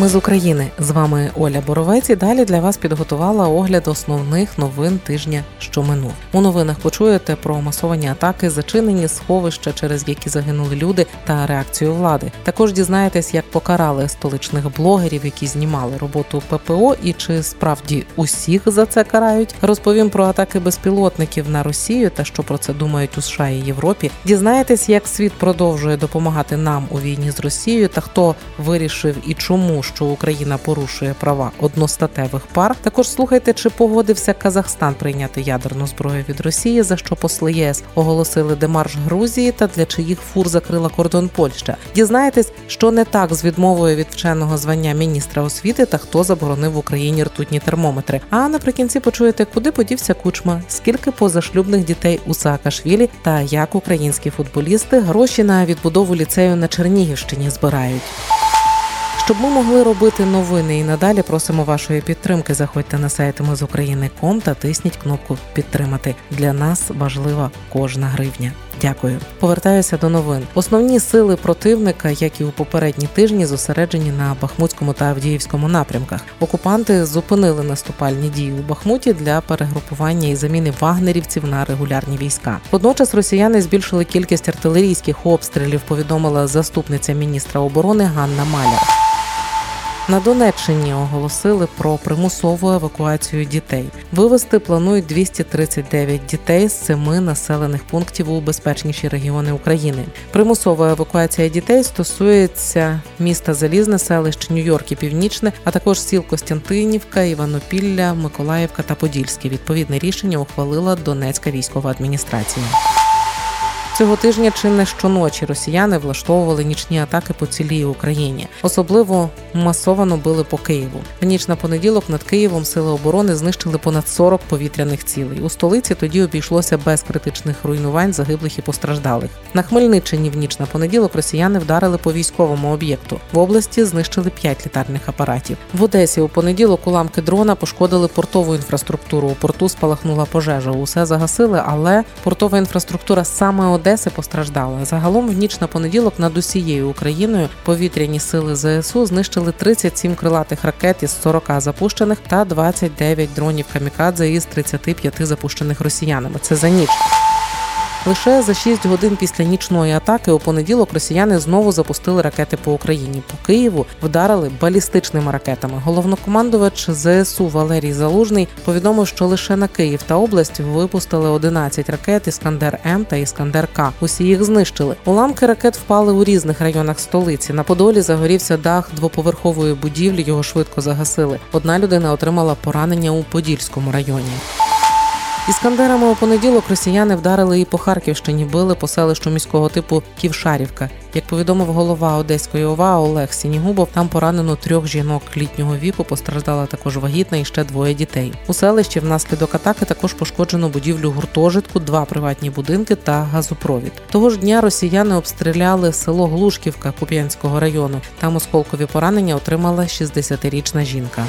Ми з України з вами Оля Боровець. і Далі для вас підготувала огляд основних новин тижня, що минув. У новинах почуєте про масовані атаки, зачинені сховища, через які загинули люди, та реакцію влади. Також дізнаєтесь, як покарали столичних блогерів, які знімали роботу ППО, і чи справді усіх за це карають. Розповім про атаки безпілотників на Росію та що про це думають у США і Європі. Дізнаєтесь, як світ продовжує допомагати нам у війні з Росією та хто вирішив і чому що Україна порушує права одностатевих пар. Також слухайте, чи погодився Казахстан прийняти ядерну зброю від Росії, за що посли ЄС оголосили демарш Грузії та для чиїх фур закрила кордон Польща. Дізнаєтесь, що не так з відмовою від вченого звання міністра освіти та хто заборонив в Україні ртутні термометри. А наприкінці почуєте, куди подівся кучма, скільки позашлюбних дітей у Саакашвілі та як українські футболісти гроші на відбудову ліцею на Чернігівщині збирають. Щоб ми могли робити новини і надалі просимо вашої підтримки. Заходьте на сайт ми з України.ком та тисніть кнопку Підтримати. Для нас важлива кожна гривня. Дякую. Повертаюся до новин. Основні сили противника, як і у попередні тижні, зосереджені на Бахмутському та Авдіївському напрямках. Окупанти зупинили наступальні дії у Бахмуті для перегрупування і заміни вагнерівців на регулярні війська. Водночас росіяни збільшили кількість артилерійських обстрілів. Повідомила заступниця міністра оборони Ганна Маляр. На Донеччині оголосили про примусову евакуацію дітей. Вивезти планують 239 дітей з семи населених пунктів у безпечніші регіони України. Примусова евакуація дітей стосується міста Залізне, селищ Нью-Йорк і Північне, а також сіл Костянтинівка, Іванопілля, Миколаївка та Подільське. Відповідне рішення ухвалила Донецька військова адміністрація. Цього тижня чи не щоночі росіяни влаштовували нічні атаки по цілій Україні. Особливо масовано били по Києву. В ніч на понеділок над Києвом сили оборони знищили понад 40 повітряних цілей. У столиці тоді обійшлося без критичних руйнувань, загиблих і постраждалих. На Хмельниччині в ніч на понеділок росіяни вдарили по військовому об'єкту. В області знищили 5 літарних апаратів. В Одесі у понеділок уламки дрона пошкодили портову інфраструктуру. У порту спалахнула пожежа. Усе загасили, але портова інфраструктура саме Одеси Одеси постраждала. Загалом в ніч на понеділок над усією Україною повітряні сили ЗСУ знищили 37 крилатих ракет із 40 запущених та 29 дронів камікадзе із 35 запущених росіянами. Це за ніч. Лише за 6 годин після нічної атаки у понеділок росіяни знову запустили ракети по Україні. По Києву вдарили балістичними ракетами. Головнокомандувач ЗСУ Валерій Залужний повідомив, що лише на Київ та область випустили 11 ракет Іскандер М та Іскандер К. Усі їх знищили. Уламки ракет впали у різних районах столиці. На Подолі загорівся дах двоповерхової будівлі. Його швидко загасили. Одна людина отримала поранення у Подільському районі. Іскандерами у понеділок росіяни вдарили і по Харківщині, били по селищу міського типу Ківшарівка. Як повідомив голова Одеської ОВА Олег Сінігубов, там поранено трьох жінок літнього віку. Постраждала також вагітна і ще двоє дітей. У селищі внаслідок атаки також пошкоджено будівлю гуртожитку, два приватні будинки та газопровід. Того ж дня росіяни обстріляли село Глушківка Куп'янського району. Там осколкові поранення отримала 60-річна жінка.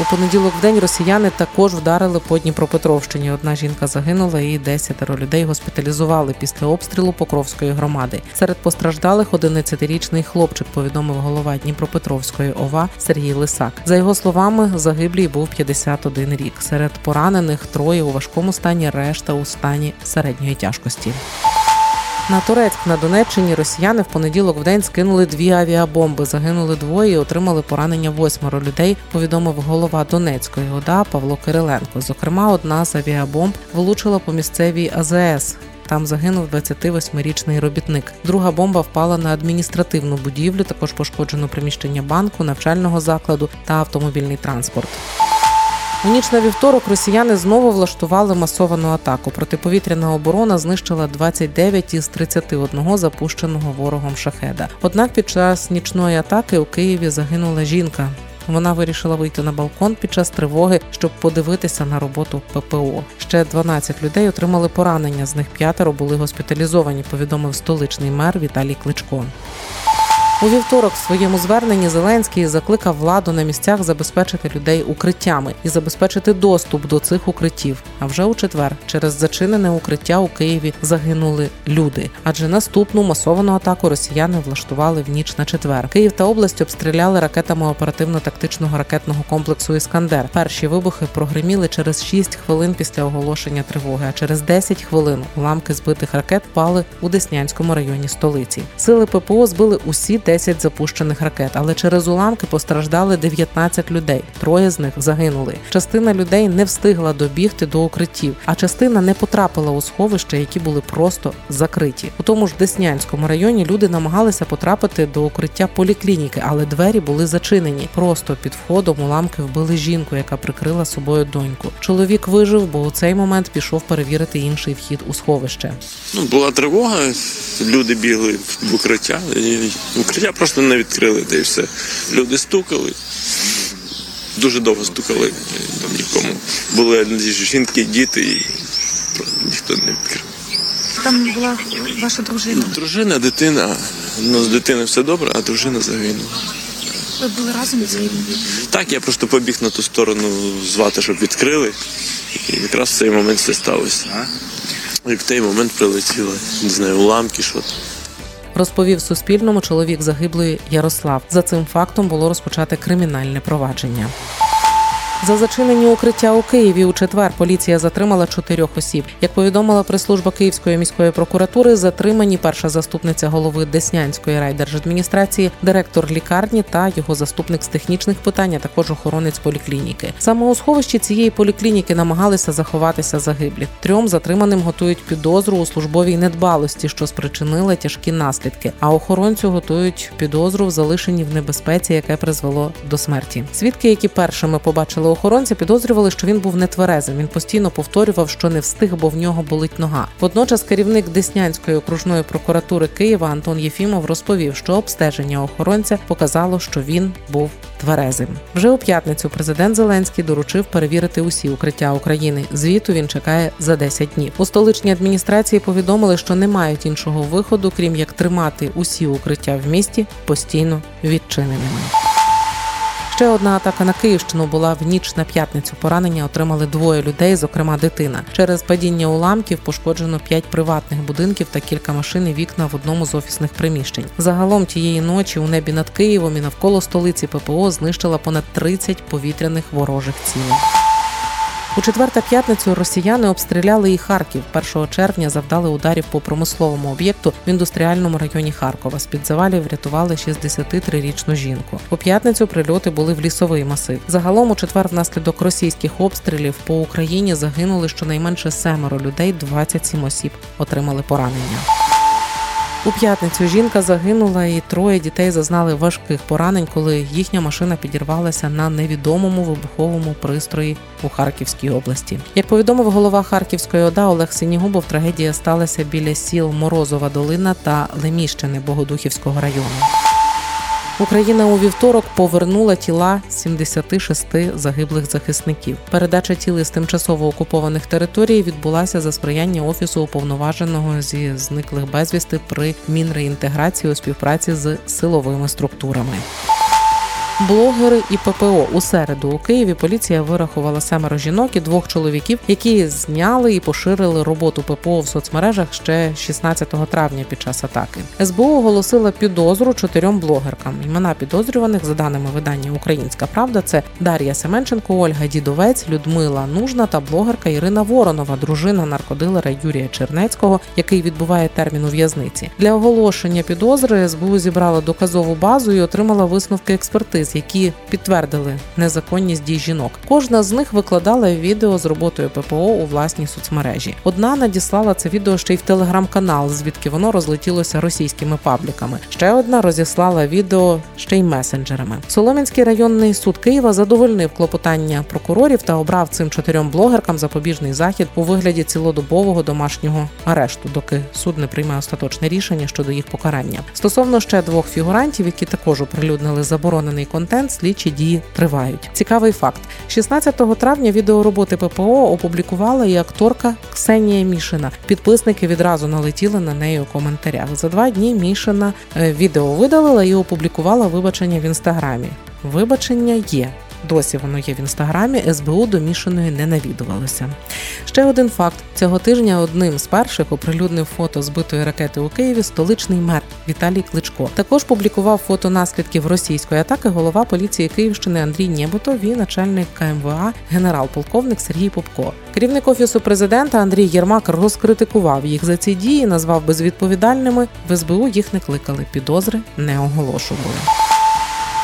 У понеділок в день росіяни також вдарили по Дніпропетровщині. Одна жінка загинула, і десятеро людей госпіталізували після обстрілу Покровської громади. Серед постраждалих 11-річний хлопчик повідомив голова Дніпропетровської ОВА Сергій Лисак. За його словами, загиблій був 51 рік. Серед поранених троє у важкому стані, решта у стані середньої тяжкості. На Турецьк на Донеччині росіяни в понеділок в день скинули дві авіабомби. Загинули двоє, і отримали поранення восьмеро людей. Повідомив голова Донецької ОДА Павло Кириленко. Зокрема, одна з авіабомб влучила по місцевій АЗС. Там загинув 28-річний робітник. Друга бомба впала на адміністративну будівлю. Також пошкоджено приміщення банку, навчального закладу та автомобільний транспорт. У ніч на вівторок росіяни знову влаштували масовану атаку. Протиповітряна оборона знищила 29 із 31 запущеного ворогом шахеда. Однак під час нічної атаки у Києві загинула жінка. Вона вирішила вийти на балкон під час тривоги, щоб подивитися на роботу ППО. Ще 12 людей отримали поранення. З них п'ятеро були госпіталізовані. Повідомив столичний мер Віталій Кличко. У вівторок в своєму зверненні Зеленський закликав владу на місцях забезпечити людей укриттями і забезпечити доступ до цих укриттів. А вже у четвер через зачинене укриття у Києві загинули люди. Адже наступну масовану атаку росіяни влаштували в ніч на четвер. Київ та область обстріляли ракетами оперативно-тактичного ракетного комплексу Іскандер. Перші вибухи прогреміли через 6 хвилин після оголошення тривоги. А через 10 хвилин уламки збитих ракет впали у Деснянському районі столиці. Сили ППО збили усі 10 запущених ракет, але через уламки постраждали 19 людей. Троє з них загинули. Частина людей не встигла добігти до укриттів, а частина не потрапила у сховища, які були просто закриті. У тому ж Деснянському районі люди намагалися потрапити до укриття поліклініки, але двері були зачинені. Просто під входом уламки вбили жінку, яка прикрила собою доньку. Чоловік вижив, бо у цей момент пішов перевірити інший вхід у сховище. Ну, була тривога, люди бігли в укриття, і укриття просто не відкрили, та й все. Люди стукали. Дуже довго стукали е, нікому. Були жінки, діти, і ніхто не відкрив. Там була ваша дружина. Дружина, дитина, ну з дитиною все добре, а дружина загинула. Ви були разом з ним? Так, я просто побіг на ту сторону звати, щоб відкрили. І якраз в цей момент все сталося. І в той момент прилетіло, не знаю, уламки, що. Розповів Суспільному чоловік загиблої Ярослав. За цим фактом було розпочати кримінальне провадження. За зачинені укриття у Києві у четвер поліція затримала чотирьох осіб. Як повідомила прес-служба Київської міської прокуратури, затримані перша заступниця голови Деснянської райдержадміністрації, директор лікарні та його заступник з технічних питань, а також охоронець поліклініки. Саме у сховищі цієї поліклініки намагалися заховатися загиблі. Трьом затриманим готують підозру у службовій недбалості, що спричинила тяжкі наслідки. А охоронцю готують підозру в залишенні в небезпеці, яке призвело до смерті. Свідки, які першими побачили охоронця, підозрювали, що він був нетверезим. Він постійно повторював, що не встиг, бо в нього болить нога. Водночас керівник Деснянської окружної прокуратури Києва Антон Єфімов розповів, що обстеження охоронця показало, що він був тверезим. Вже у п'ятницю президент Зеленський доручив перевірити усі укриття України. Звіту він чекає за 10 днів. У столичній адміністрації повідомили, що не мають іншого виходу, крім як тримати усі укриття в місті постійно відчиненими. Ще одна атака на Київщину була в ніч на п'ятницю. Поранення отримали двоє людей, зокрема дитина. Через падіння уламків пошкоджено п'ять приватних будинків та кілька машин і вікна в одному з офісних приміщень. Загалом тієї ночі у небі над Києвом і навколо столиці ППО знищила понад 30 повітряних ворожих цілей. У четвер та п'ятницю росіяни обстріляли і Харків. 1 червня завдали ударів по промисловому об'єкту в індустріальному районі Харкова. З під завалів врятували 63-річну жінку. У п'ятницю прильоти були в лісовий масив. Загалом у четвер внаслідок російських обстрілів по Україні загинули щонайменше семеро людей, 27 осіб отримали поранення. У п'ятницю жінка загинула, і троє дітей зазнали важких поранень, коли їхня машина підірвалася на невідомому вибуховому пристрої у Харківській області. Як повідомив голова Харківської ОДА Олег Синігубов, трагедія сталася біля сіл Морозова Долина та Леміщини Богодухівського району. Україна у вівторок повернула тіла 76 загиблих захисників. Передача тіл з тимчасово окупованих територій відбулася за сприяння офісу уповноваженого зі зниклих безвісти при мінреінтеграції у співпраці з силовими структурами. Блогери і ППО у середу у Києві поліція вирахувала семеро жінок і двох чоловіків, які зняли і поширили роботу ППО в соцмережах ще 16 травня під час атаки. СБУ оголосила підозру чотирьом блогеркам. Імена підозрюваних за даними видання Українська Правда це Дар'я Семенченко, Ольга Дідовець, Людмила Нужна та блогерка Ірина Воронова, дружина наркодилера Юрія Чернецького, який відбуває термін у в'язниці. Для оголошення підозри СБУ зібрала доказову базу і отримала висновки експертиз, які підтвердили незаконність дій жінок. Кожна з них викладала відео з роботою ППО у власній соцмережі. Одна надіслала це відео ще й в телеграм-канал, звідки воно розлетілося російськими пабліками. Ще одна розіслала відео ще й месенджерами. Солом'янський районний суд Києва задовольнив клопотання прокурорів та обрав цим чотирьом блогеркам запобіжний захід у вигляді цілодобового домашнього арешту, доки суд не прийме остаточне рішення щодо їх покарання. Стосовно ще двох фігурантів, які також оприлюднили заборонений контент, контент, слідчі дії тривають. Цікавий факт: 16 травня відеороботи ППО опублікувала і акторка Ксенія Мішина. Підписники відразу налетіли на неї у коментарях. За два дні Мішина е, відео видалила і опублікувала вибачення в інстаграмі. Вибачення є. Досі воно є в інстаграмі. СБУ до Мішиної не навідувалося. Ще один факт: цього тижня одним з перших оприлюднив фото збитої ракети у Києві столичний мер Віталій Кличко. Також публікував фото наслідків російської атаки голова поліції Київщини Андрій Нєботов і начальник КМВА генерал-полковник Сергій Попко. Керівник офісу президента Андрій Єрмак розкритикував їх за ці дії, назвав безвідповідальними. В СБУ їх не кликали, підозри не оголошували.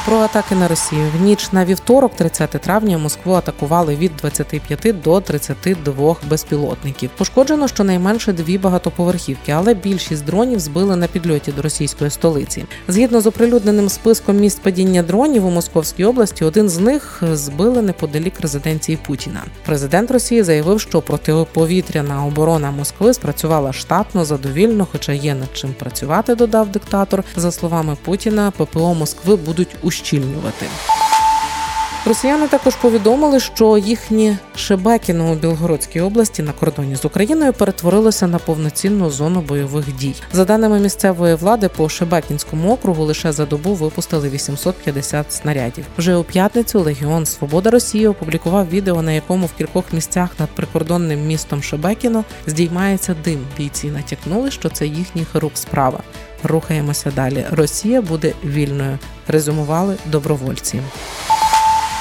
Про атаки на Росію в ніч на вівторок, 30 травня, Москву атакували від 25 до 32 безпілотників. Пошкоджено щонайменше дві багатоповерхівки, але більшість дронів збили на підльоті до російської столиці. Згідно з оприлюдненим списком місць падіння дронів у Московській області, один з них збили неподалік резиденції Путіна. Президент Росії заявив, що протиповітряна оборона Москви спрацювала штатно, задовільно, хоча є над чим працювати. Додав диктатор. За словами Путіна, ППО Москви будуть uszczelniła tym. Росіяни також повідомили, що їхні Шебекіно у Білгородській області на кордоні з Україною перетворилося на повноцінну зону бойових дій. За даними місцевої влади, по Шебекінському округу лише за добу випустили 850 снарядів. Вже у п'ятницю Легіон Свобода Росії опублікував відео, на якому в кількох місцях над прикордонним містом Шебекіно здіймається дим. Бійці натякнули, що це їхніх рук справа. Рухаємося далі. Росія буде вільною. Резюмували добровольці.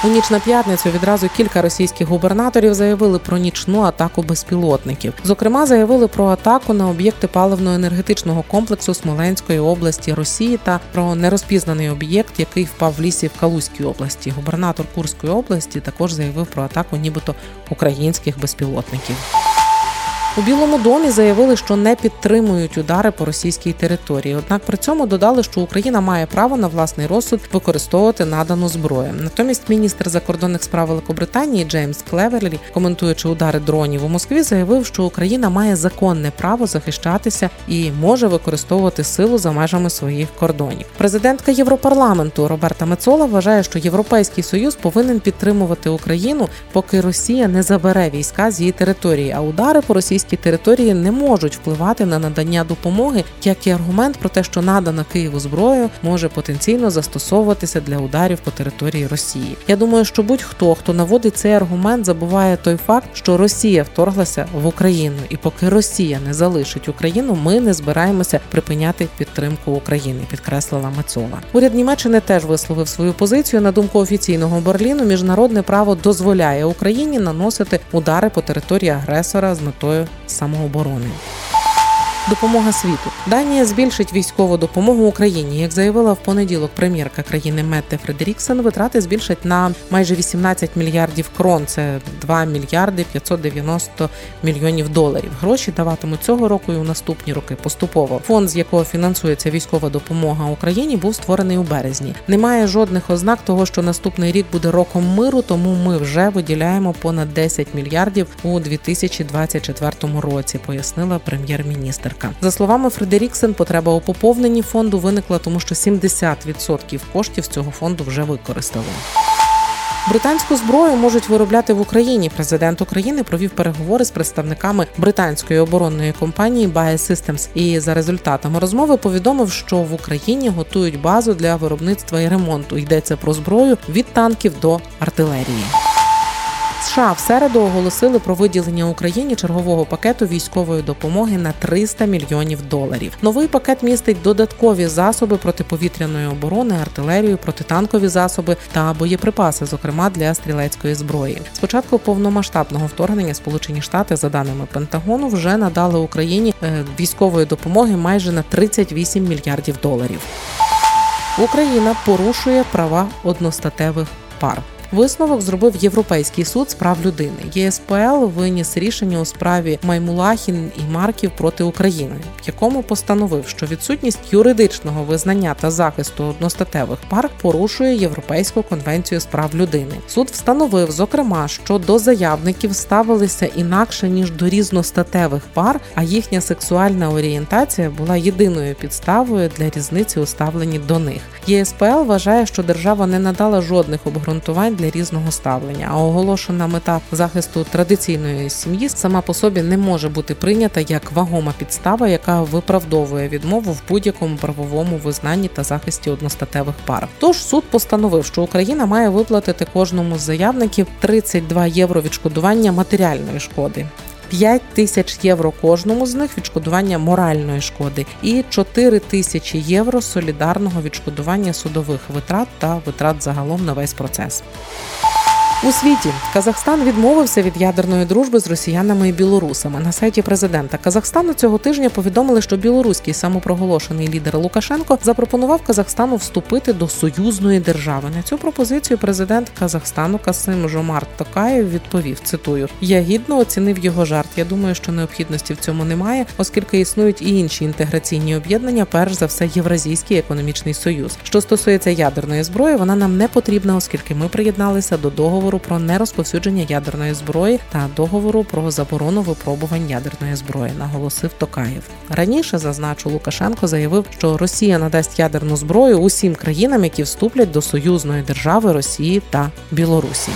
У ніч на п'ятницю відразу кілька російських губернаторів заявили про нічну атаку безпілотників. Зокрема, заявили про атаку на об'єкти паливно-енергетичного комплексу Смоленської області Росії та про нерозпізнаний об'єкт, який впав в лісі в Калузькій області. Губернатор Курської області також заявив про атаку, нібито українських безпілотників. У Білому домі заявили, що не підтримують удари по російській території. Однак при цьому додали, що Україна має право на власний розсуд використовувати надану зброю. Натомість міністр закордонних справ Великобританії Джеймс Клеверлі, коментуючи удари дронів у Москві, заявив, що Україна має законне право захищатися і може використовувати силу за межами своїх кордонів. Президентка Європарламенту Роберта Мецола вважає, що Європейський союз повинен підтримувати Україну, поки Росія не забере війська з її території, а удари по російській території не можуть впливати на надання допомоги, як і аргумент про те, що надана Києву зброю може потенційно застосовуватися для ударів по території Росії. Я думаю, що будь-хто, хто наводить цей аргумент, забуває той факт, що Росія вторглася в Україну, і поки Росія не залишить Україну, ми не збираємося припиняти підтримку України, підкреслила Мацола. Уряд Німеччини теж висловив свою позицію. На думку офіційного Берліну, міжнародне право дозволяє Україні наносити удари по території агресора з метою самооборони. Допомога світу Данія збільшить військову допомогу Україні. Як заявила в понеділок прем'єрка країни Метте Фредеріксен, витрати збільшать на майже 18 мільярдів крон. Це 2 мільярди 590 мільйонів доларів. Гроші даватимуть цього року і у наступні роки поступово. Фонд, з якого фінансується військова допомога Україні, був створений у березні. Немає жодних ознак того, що наступний рік буде роком миру, тому ми вже виділяємо понад 10 мільярдів у 2024 році. Пояснила прем'єр-міністр. За словами Фредеріксен, потреба у поповненні фонду виникла, тому що 70% коштів цього фонду вже використали. Британську зброю можуть виробляти в Україні. Президент України провів переговори з представниками британської оборонної компанії Bae Systems і за результатами розмови повідомив, що в Україні готують базу для виробництва і ремонту. Йдеться про зброю від танків до артилерії. США в середу оголосили про виділення Україні чергового пакету військової допомоги на 300 мільйонів доларів. Новий пакет містить додаткові засоби протиповітряної оборони, артилерію, протитанкові засоби та боєприпаси, зокрема для стрілецької зброї. Спочатку повномасштабного вторгнення Сполучені Штати, за даними Пентагону, вже надали Україні е, військової допомоги майже на 38 мільярдів доларів. Україна порушує права одностатевих пар. Висновок зробив Європейський суд з прав людини. ЄСПЛ виніс рішення у справі Маймулахін і Марків проти України, в якому постановив, що відсутність юридичного визнання та захисту одностатевих пар порушує Європейську конвенцію з прав людини. Суд встановив, зокрема, що до заявників ставилися інакше ніж до різностатевих пар, а їхня сексуальна орієнтація була єдиною підставою для різниці у ставленні до них. ЄСПЛ вважає, що держава не надала жодних обґрунтувань для різного ставлення, а оголошена мета захисту традиційної сім'ї сама по собі не може бути прийнята як вагома підстава, яка виправдовує відмову в будь-якому правовому визнанні та захисті одностатевих пар. Тож суд постановив, що Україна має виплатити кожному з заявників 32 євро відшкодування матеріальної шкоди. 5 тисяч євро кожному з них відшкодування моральної шкоди і 4 тисячі євро солідарного відшкодування судових витрат та витрат загалом на весь процес. У світі Казахстан відмовився від ядерної дружби з росіянами і білорусами. На сайті президента Казахстану цього тижня повідомили, що білоруський самопроголошений лідер Лукашенко запропонував Казахстану вступити до союзної держави. На цю пропозицію президент Казахстану Касим Жомарт Токаєв відповів: цитую: Я гідно оцінив його жарт. Я думаю, що необхідності в цьому немає, оскільки існують і інші інтеграційні об'єднання, перш за все, Євразійський економічний союз. Що стосується ядерної зброї, вона нам не потрібна, оскільки ми приєдналися до договору про нерозповсюдження ядерної зброї та договору про заборону випробувань ядерної зброї, наголосив Токаєв. Раніше зазначу Лукашенко заявив, що Росія надасть ядерну зброю усім країнам, які вступлять до союзної держави Росії та Білорусі.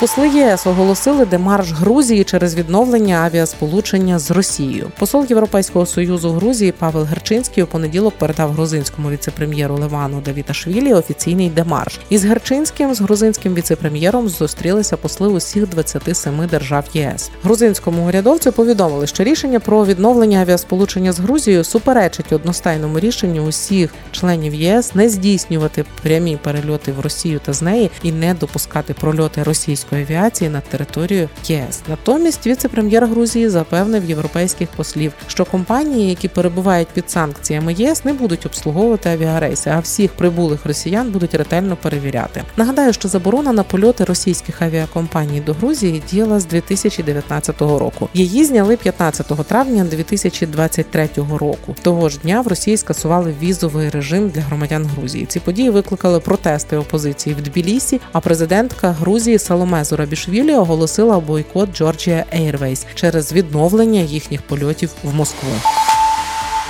Посли ЄС оголосили демарш Грузії через відновлення авіасполучення з Росією. Посол Європейського союзу Грузії Павел Герчинський у понеділок передав грузинському віцепрем'єру Ливану Давіташвілі офіційний демарш. Із Герчинським з грузинським віцепрем'єром зустрілися посли усіх 27 держав ЄС. Грузинському урядовцю повідомили, що рішення про відновлення авіасполучення з Грузією суперечить одностайному рішенню усіх членів ЄС не здійснювати прямі перельоти в Росію та з неї і не допускати прольоти російської авіації над територією ЄС. Натомість віце-прем'єр Грузії запевнив європейських послів, що компанії, які перебувають під санкціями ЄС, не будуть обслуговувати авіарейси, а всіх прибулих росіян будуть ретельно перевіряти. Нагадаю, що заборона на польоти російських авіакомпаній до Грузії діяла з 2019 року. Її зняли 15 травня 2023 року. Того ж дня в Росії скасували візовий режим для громадян Грузії. Ці події викликали протести опозиції в Тбілісі, а президентка Грузії Саломе Зурабішвілі оголосила бойкот Georgia Airways через відновлення їхніх польотів в Москву.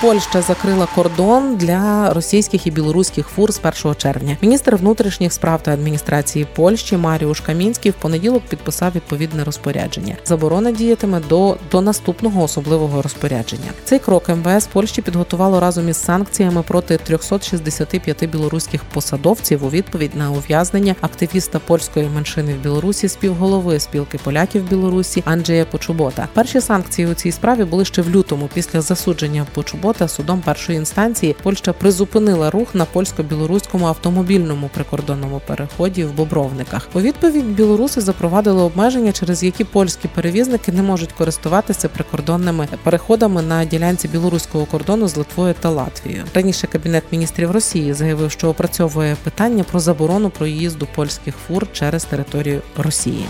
Польща закрила кордон для російських і білоруських фур з 1 червня. Міністр внутрішніх справ та адміністрації Польщі Маріуш Камінський в понеділок підписав відповідне розпорядження. Заборона діятиме до, до наступного особливого розпорядження. Цей крок МВС Польщі підготувало разом із санкціями проти 365 білоруських посадовців у відповідь на ув'язнення активіста польської меншини в Білорусі, співголови спілки поляків Білорусі Анджея Почубота. Перші санкції у цій справі були ще в лютому після засудження Почубота судом першої інстанції. Польща призупинила рух на польсько-білоруському автомобільному прикордонному переході в Бобровниках. У відповідь білоруси запровадили обмеження, через які польські перевізники не можуть користуватися прикордонними переходами на ділянці білоруського кордону з Литвою та Латвією. Раніше кабінет міністрів Росії заявив, що опрацьовує питання про заборону проїзду польських фур через територію Росії.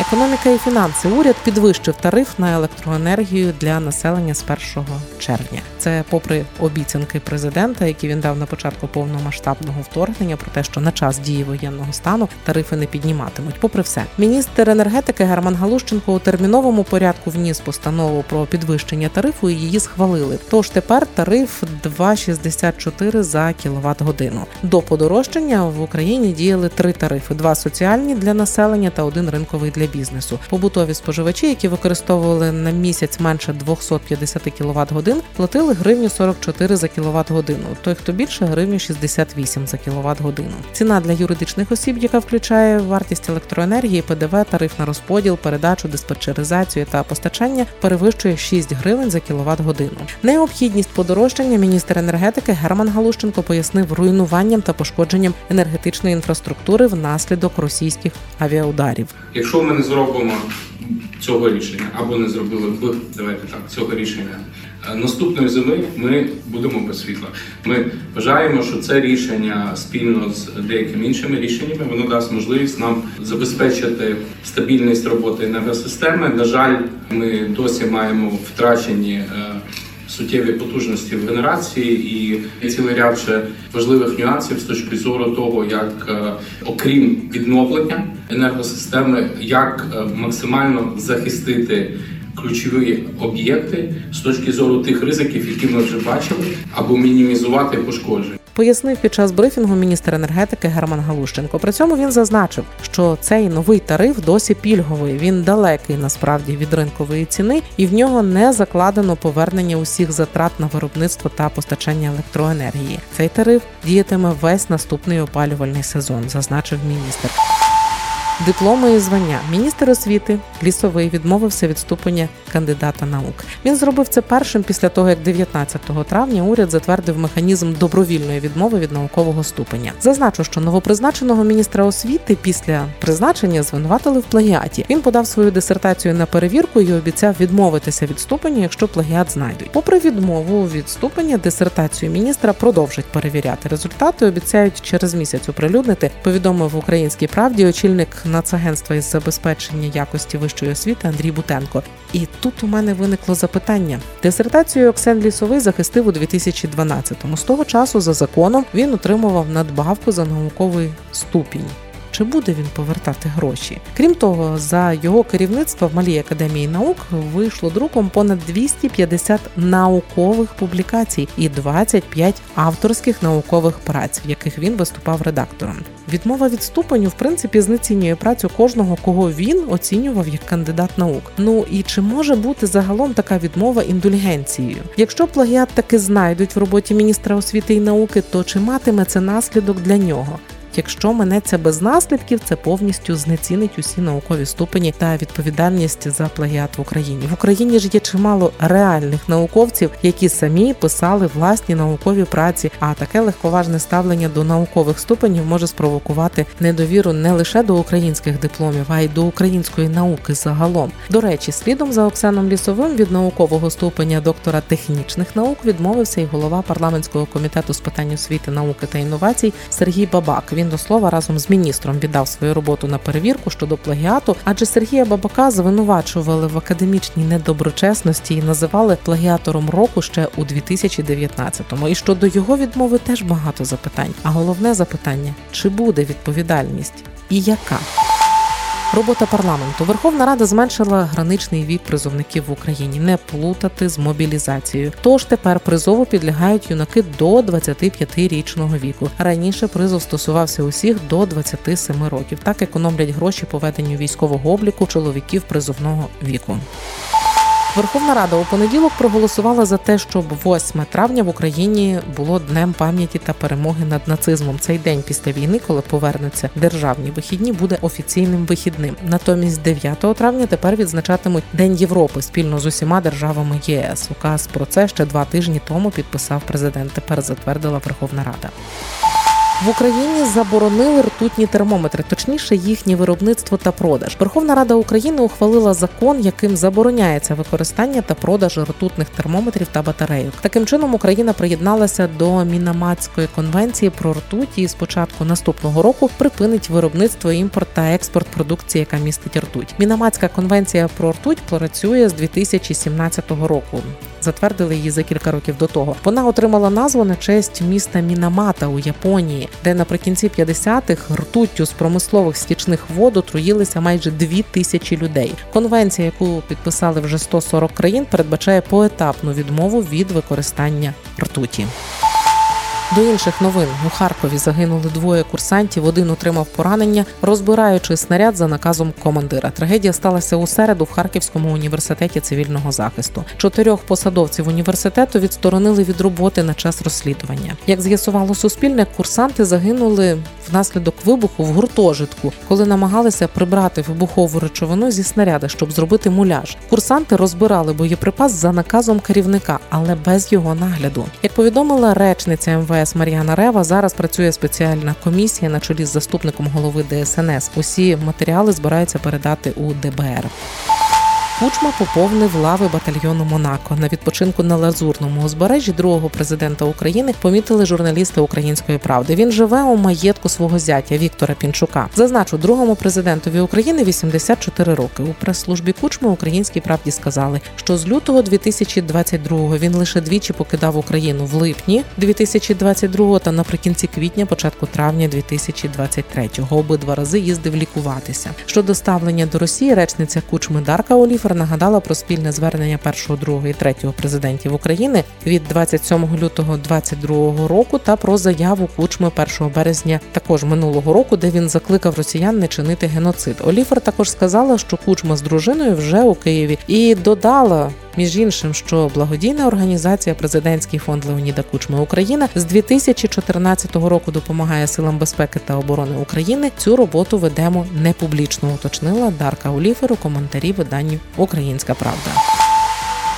Економіка і фінанси. Уряд підвищив тариф на електроенергію для населення з 1 червня. Це попри обіцянки президента, які він дав на початку повномасштабного вторгнення, про те, що на час дії воєнного стану тарифи не підніматимуть. Попри все, міністр енергетики Герман Галущенко у терміновому порядку вніс постанову про підвищення тарифу і її схвалили. Тож тепер тариф 2,64 за кіловат годину. До подорожчання в Україні діяли три тарифи: два соціальні для населення та один ринковий для бізнесу. Побутові споживачі, які використовували на місяць менше 250 кВт годин, платили гривню 44 за кВт годину. Той, хто більше, гривню 68 за кВт годину. Ціна для юридичних осіб, яка включає вартість електроенергії, ПДВ, тариф на розподіл, передачу, диспетчеризацію та постачання, перевищує 6 гривень за кВт годину. Необхідність подорожчання міністр енергетики Герман Галущенко пояснив руйнуванням та пошкодженням енергетичної інфраструктури внаслідок російських авіаударів. Якщо ми не зробимо цього рішення, або не зробили б, давайте так, цього рішення Е, Наступної зими ми будемо без світла. Ми вважаємо, що це рішення спільно з деякими іншими рішеннями воно дасть можливість нам забезпечити стабільність роботи енергосистеми. На жаль, ми досі маємо втрачені. Суттєві потужності в генерації і цілий ряд ще важливих нюансів з точки зору того, як е, окрім відновлення енергосистеми, як е, максимально захистити ключові об'єкти з точки зору тих ризиків, які ми вже бачили, або мінімізувати пошкодження. Пояснив під час брифінгу міністр енергетики Герман Галущенко. При цьому він зазначив, що цей новий тариф досі пільговий. Він далекий насправді від ринкової ціни, і в нього не закладено повернення усіх затрат на виробництво та постачання електроенергії. Цей тариф діятиме весь наступний опалювальний сезон, зазначив міністр. Дипломи і звання міністр освіти лісовий відмовився від ступеня кандидата наук. Він зробив це першим після того, як 19 травня уряд затвердив механізм добровільної відмови від наукового ступеня. Зазначу, що новопризначеного міністра освіти після призначення звинуватили в плагіаті. Він подав свою дисертацію на перевірку і обіцяв відмовитися від ступеня, якщо плагіат знайдуть. Попри відмову від ступеня, дисертацію міністра продовжать перевіряти. Результати обіцяють через місяць оприлюднити. Повідомив в українській правді очільник Нацагентства із забезпечення якості вищої освіти Андрій Бутенко. І тут у мене виникло запитання. Дисертацію Оксен Лісовий захистив у 2012-му. З того часу за законом він отримував надбавку за науковий ступінь. Чи буде він повертати гроші? Крім того, за його керівництва в Малій академії наук вийшло друком понад 250 наукових публікацій і 25 авторських наукових праць, в яких він виступав редактором. Відмова від ступеню, в принципі, знецінює працю кожного, кого він оцінював як кандидат наук. Ну і чи може бути загалом така відмова індульгенцією? Якщо плагіат таки знайдуть в роботі міністра освіти і науки, то чи матиме це наслідок для нього? Якщо минеться без наслідків, це повністю знецінить усі наукові ступені та відповідальність за плагіат в Україні. В Україні ж є чимало реальних науковців, які самі писали власні наукові праці. А таке легковажне ставлення до наукових ступенів може спровокувати недовіру не лише до українських дипломів, а й до української науки загалом. До речі, слідом за Оксаном Лісовим від наукового ступеня доктора технічних наук відмовився і голова парламентського комітету з питань освіти, науки та інновацій Сергій Бабак. Він до слова разом з міністром віддав свою роботу на перевірку щодо плагіату, адже Сергія Бабака звинувачували в академічній недоброчесності і називали плагіатором року ще у 2019-му. І щодо його відмови теж багато запитань. А головне запитання: чи буде відповідальність і яка? Робота парламенту Верховна Рада зменшила граничний вік призовників в Україні, не плутати з мобілізацією. Тож тепер призову підлягають юнаки до 25-річного віку. Раніше призов стосувався усіх до 27 років. Так економлять гроші по веденню військового обліку чоловіків призовного віку. Верховна Рада у понеділок проголосувала за те, щоб 8 травня в Україні було днем пам'яті та перемоги над нацизмом. Цей день після війни, коли повернуться державні вихідні, буде офіційним вихідним. Натомість 9 травня тепер відзначатимуть День Європи спільно з усіма державами ЄС. Указ про це ще два тижні тому підписав президент. Тепер затвердила Верховна Рада. В Україні заборонили ртутні термометри, точніше їхнє виробництво та продаж. Верховна Рада України ухвалила закон, яким забороняється використання та продаж ртутних термометрів та батарейок. Таким чином Україна приєдналася до Мінаматської конвенції про ртуть і з початку наступного року припинить виробництво, імпорт та експорт продукції, яка містить ртуть. Мінаматська конвенція про ртуть працює з 2017 року. Затвердили її за кілька років до того. Вона отримала назву на честь міста Мінамата у Японії, де наприкінці 50-х ртуттю з промислових стічних вод отруїлися майже дві тисячі людей. Конвенція, яку підписали вже 140 країн, передбачає поетапну відмову від використання ртуті. До інших новин у Харкові загинули двоє курсантів. Один отримав поранення, розбираючи снаряд за наказом командира. Трагедія сталася у середу в Харківському університеті цивільного захисту. Чотирьох посадовців університету відсторонили від роботи на час розслідування. Як з'ясувало Суспільне, курсанти загинули внаслідок вибуху в гуртожитку, коли намагалися прибрати вибухову речовину зі снаряда, щоб зробити муляж. Курсанти розбирали боєприпас за наказом керівника, але без його нагляду. Як повідомила речниця МВС Мар'яна Рева, зараз працює спеціальна комісія на чолі з заступником голови ДСНС. Усі матеріали збираються передати у ДБР. Кучма поповнив лави батальйону Монако. На відпочинку на лазурному узбережжі другого президента України помітили журналісти Української правди. Він живе у маєтку свого зятя Віктора Пінчука. Зазначу, другому президентові України 84 роки. У прес-службі Кучми українській правді сказали, що з лютого 2022 він лише двічі покидав Україну в липні 2022 та наприкінці квітня, початку травня 2023. Обидва рази їздив лікуватися. Щодо ставлення до Росії, речниця Кучми Дарка Оліфер нагадала про спільне звернення першого, другого і третього президентів України від 27 лютого 2022 року та про заяву Кучми 1 березня також минулого року, де він закликав росіян не чинити геноцид. Оліфер також сказала, що Кучма з дружиною вже у Києві і додала. Між іншим, що благодійна організація Президентський фонд Леоніда Кучми Україна з 2014 року допомагає силам безпеки та оборони України. Цю роботу ведемо не публічно, уточнила Дарка Оліфер у коментарі виданню Українська Правда.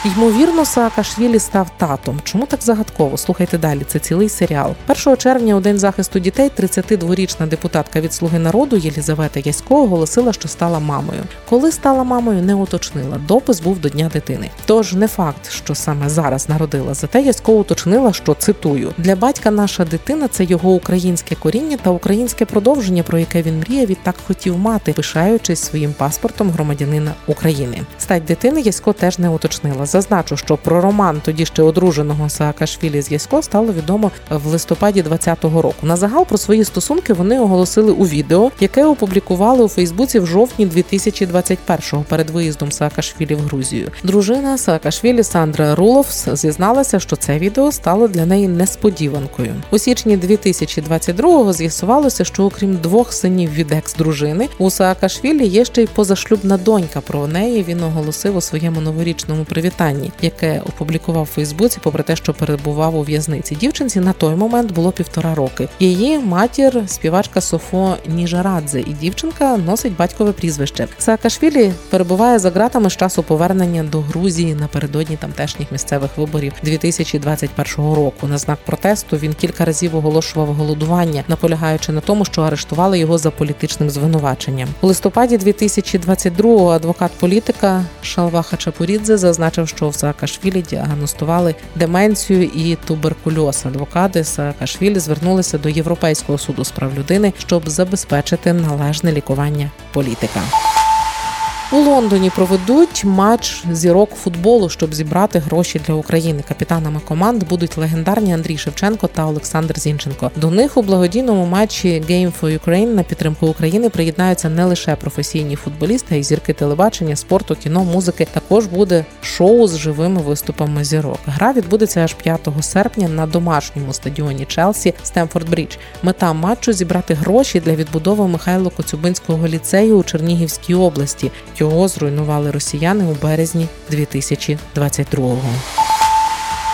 Ймовірно, Саакашвілі став татом. Чому так загадково? Слухайте далі. Це цілий серіал. 1 червня, у день захисту дітей, 32-річна депутатка від Слуги народу Єлізавета Ясько оголосила, що стала мамою. Коли стала мамою, не уточнила. Допис був до дня дитини. Тож не факт, що саме зараз народила. Зате Ясько уточнила, що цитую: для батька наша дитина це його українське коріння та українське продовження, про яке він мріяв і так хотів мати, пишаючись своїм паспортом громадянина України. Стать дитини Ясько теж не уточнила. Зазначу, що про роман тоді ще одруженого Саакашвілі з Ясько стало відомо в листопаді 2020 року. На загал про свої стосунки вони оголосили у відео, яке опублікували у Фейсбуці в жовтні 2021-го перед виїздом Саакашвілі в Грузію. Дружина Саакашвілі Сандра Руловс зізналася, що це відео стало для неї несподіванкою. У січні 2022-го з'ясувалося, що окрім двох синів від екс-дружини, у Саакашвілі є ще й позашлюбна донька. Про неї він оголосив у своєму новорічному привітанні, яке опублікував у Фейсбуці, попри те, що перебував у в'язниці. Дівчинці на той момент було півтора роки. Її матір співачка Софо Ніжарадзе, і дівчинка носить батькове прізвище. Саакашвілі перебуває за ґратами з часу повернення до Грузії напередодні тамтешніх місцевих виборів 2021 року. На знак протесту він кілька разів оголошував голодування, наполягаючи на тому, що арештували його за політичним звинуваченням. У листопаді 2022-го адвокат політика Шалва Хачапурідзе зазначив, що в Саакашвілі діагностували деменцію і туберкульоз. Адвокати Саакашвілі звернулися до Європейського суду з прав людини, щоб забезпечити належне лікування політика. У Лондоні проведуть матч зірок футболу, щоб зібрати гроші для України. Капітанами команд будуть легендарні Андрій Шевченко та Олександр Зінченко. До них у благодійному матчі Game for Ukraine на підтримку України приєднаються не лише професійні футболісти, а й зірки телебачення, спорту, кіно, музики. Також буде шоу з живими виступами зірок. Гра відбудеться аж 5 серпня на домашньому стадіоні Челсі Стемфорд Брідж. Мета матчу зібрати гроші для відбудови Михайло Коцюбинського ліцею у Чернігівській області. Його зруйнували росіяни у березні 2022-го.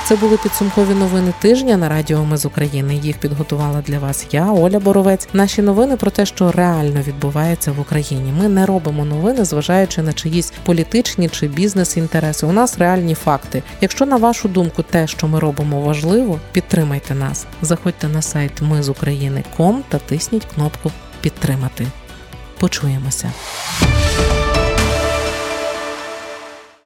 Це були підсумкові новини тижня на радіо Ми з України. Їх підготувала для вас я, Оля Боровець. Наші новини про те, що реально відбувається в Україні. Ми не робимо новини, зважаючи на чиїсь політичні чи бізнес-інтереси. У нас реальні факти. Якщо на вашу думку те, що ми робимо, важливо, підтримайте нас. Заходьте на сайт Ми з України.ком та тисніть кнопку Підтримати. Почуємося.